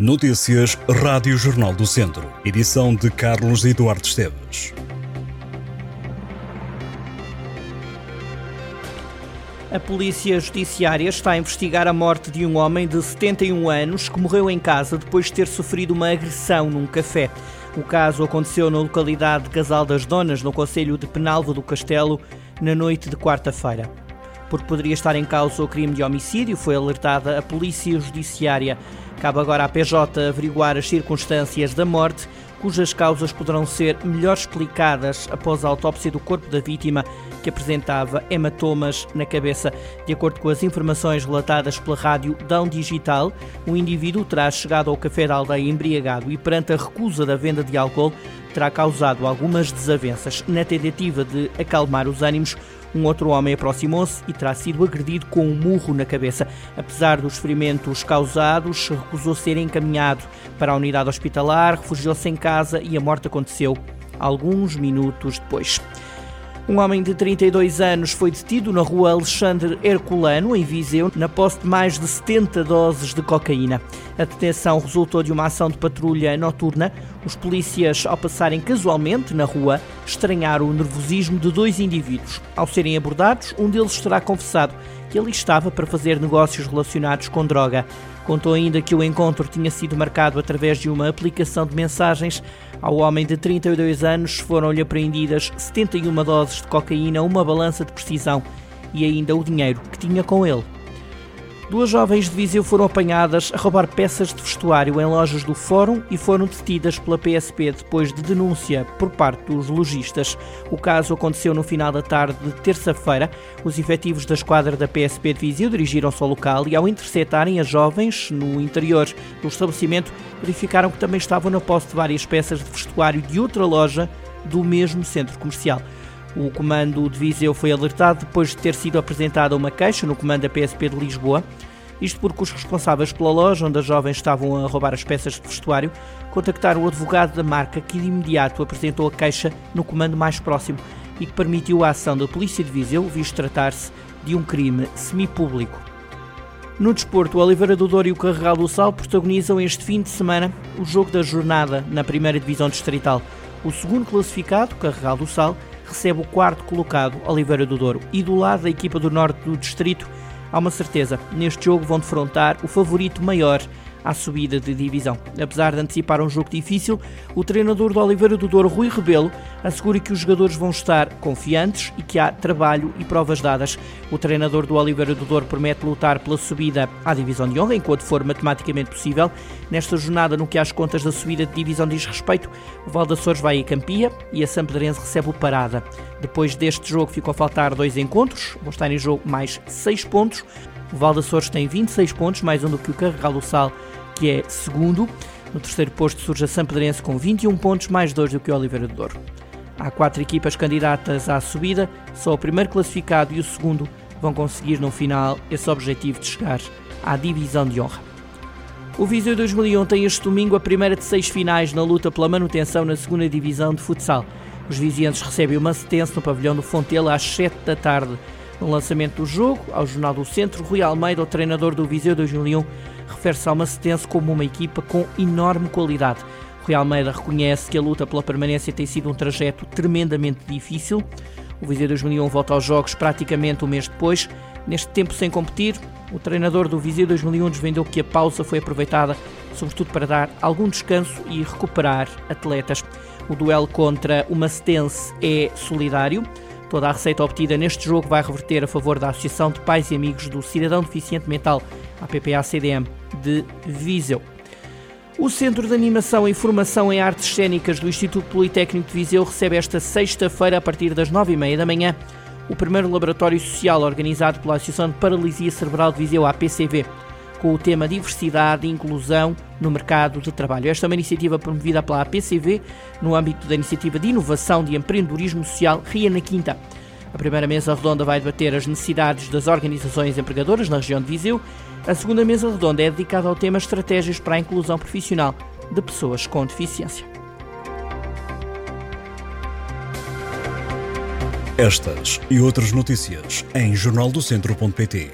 Notícias Rádio Jornal do Centro. Edição de Carlos Eduardo Esteves. A Polícia Judiciária está a investigar a morte de um homem de 71 anos que morreu em casa depois de ter sofrido uma agressão num café. O caso aconteceu na localidade de Casal das Donas, no Conselho de Penalva do Castelo, na noite de quarta-feira. Porque poderia estar em causa o crime de homicídio, foi alertada a Polícia Judiciária. Cabe agora à PJ averiguar as circunstâncias da morte, cujas causas poderão ser melhor explicadas após a autópsia do corpo da vítima, que apresentava hematomas na cabeça. De acordo com as informações relatadas pela rádio Dão Digital, o indivíduo terá chegado ao café da aldeia embriagado e, perante a recusa da venda de álcool, terá causado algumas desavenças. Na tentativa de acalmar os ânimos, um outro homem aproximou-se e terá sido agredido com um murro na cabeça. Apesar dos ferimentos causados, recusou ser encaminhado para a unidade hospitalar, refugiou-se em casa e a morte aconteceu alguns minutos depois. Um homem de 32 anos foi detido na rua Alexandre Herculano, em Viseu, na posse de mais de 70 doses de cocaína. A detenção resultou de uma ação de patrulha noturna. Os polícias, ao passarem casualmente na rua, estranharam o nervosismo de dois indivíduos. Ao serem abordados, um deles terá confessado que ali estava para fazer negócios relacionados com droga. Contou ainda que o encontro tinha sido marcado através de uma aplicação de mensagens. Ao homem de 32 anos foram-lhe apreendidas 71 doses de cocaína, uma balança de precisão e ainda o dinheiro que tinha com ele. Duas jovens de Viseu foram apanhadas a roubar peças de vestuário em lojas do Fórum e foram detidas pela PSP depois de denúncia por parte dos lojistas. O caso aconteceu no final da tarde de terça-feira. Os efetivos da esquadra da PSP de Viseu dirigiram-se ao local e, ao interceptarem as jovens no interior do estabelecimento, verificaram que também estavam na posse de várias peças de vestuário de outra loja do mesmo centro comercial. O comando de Viseu foi alertado depois de ter sido apresentada uma queixa no comando da PSP de Lisboa. Isto porque os responsáveis pela loja onde as jovens estavam a roubar as peças de vestuário contactaram o advogado da marca que de imediato apresentou a queixa no comando mais próximo e que permitiu a ação da Polícia de Viseu, visto tratar-se de um crime semipúblico. No desporto, o Oliveira do Douro e o Carregal do Sal protagonizam este fim de semana o jogo da jornada na primeira divisão distrital. O segundo classificado, Carregal do Sal, recebe o quarto colocado, Oliveira do Douro. E do lado da equipa do norte do distrito, há uma certeza: neste jogo vão defrontar o favorito maior à subida de divisão. Apesar de antecipar um jogo difícil, o treinador do Oliveira do Douro, Rui Rebelo, assegura que os jogadores vão estar confiantes e que há trabalho e provas dadas. O treinador do Oliveira do Douro promete lutar pela subida à divisão de honra, enquanto for matematicamente possível. Nesta jornada, no que às contas da subida de divisão diz respeito, o Valdaçores vai a Campia e a Sampedrense recebe o Parada. Depois deste jogo ficam a faltar dois encontros, vão estar em jogo mais seis pontos. O Val tem 26 pontos, mais um do que o Carregal do Sal, que é segundo. No terceiro posto surge a Sampedrense com 21 pontos, mais dois do que o Oliveira do Douro. Há quatro equipas candidatas à subida, só o primeiro classificado e o segundo vão conseguir no final esse objetivo de chegar à divisão de honra. O Viseu 2001 tem este domingo a primeira de seis finais na luta pela manutenção na segunda divisão de futsal. Os vizienses recebem o Macetense no pavilhão do Fontela às 7 da tarde. No lançamento do jogo, ao Jornal do Centro, Rui Almeida, o treinador do Viseu 2001, refere-se ao Macetense como uma equipa com enorme qualidade. Rui Almeida reconhece que a luta pela permanência tem sido um trajeto tremendamente difícil. O Viseu 2001 volta aos jogos praticamente um mês depois. Neste tempo sem competir, o treinador do Viseu 2001 desvendou que a pausa foi aproveitada sobretudo para dar algum descanso e recuperar atletas. O duelo contra o Macetense é solidário. Toda a receita obtida neste jogo vai reverter a favor da Associação de Pais e Amigos do Cidadão Deficiente Mental, a PPA-CDM, de Viseu. O Centro de Animação e Formação em Artes Cênicas do Instituto Politécnico de Viseu recebe esta sexta-feira, a partir das nove e meia da manhã, o primeiro laboratório social organizado pela Associação de Paralisia Cerebral de Viseu, APCV com o tema Diversidade e Inclusão no Mercado de Trabalho. Esta é uma iniciativa promovida pela APCV no âmbito da Iniciativa de Inovação de Empreendedorismo Social Ria na Quinta. A primeira mesa redonda vai debater as necessidades das organizações empregadoras na região de Viseu. A segunda mesa redonda é dedicada ao tema Estratégias para a Inclusão Profissional de Pessoas com Deficiência. Estas e outras notícias em jornaldocentro.pt.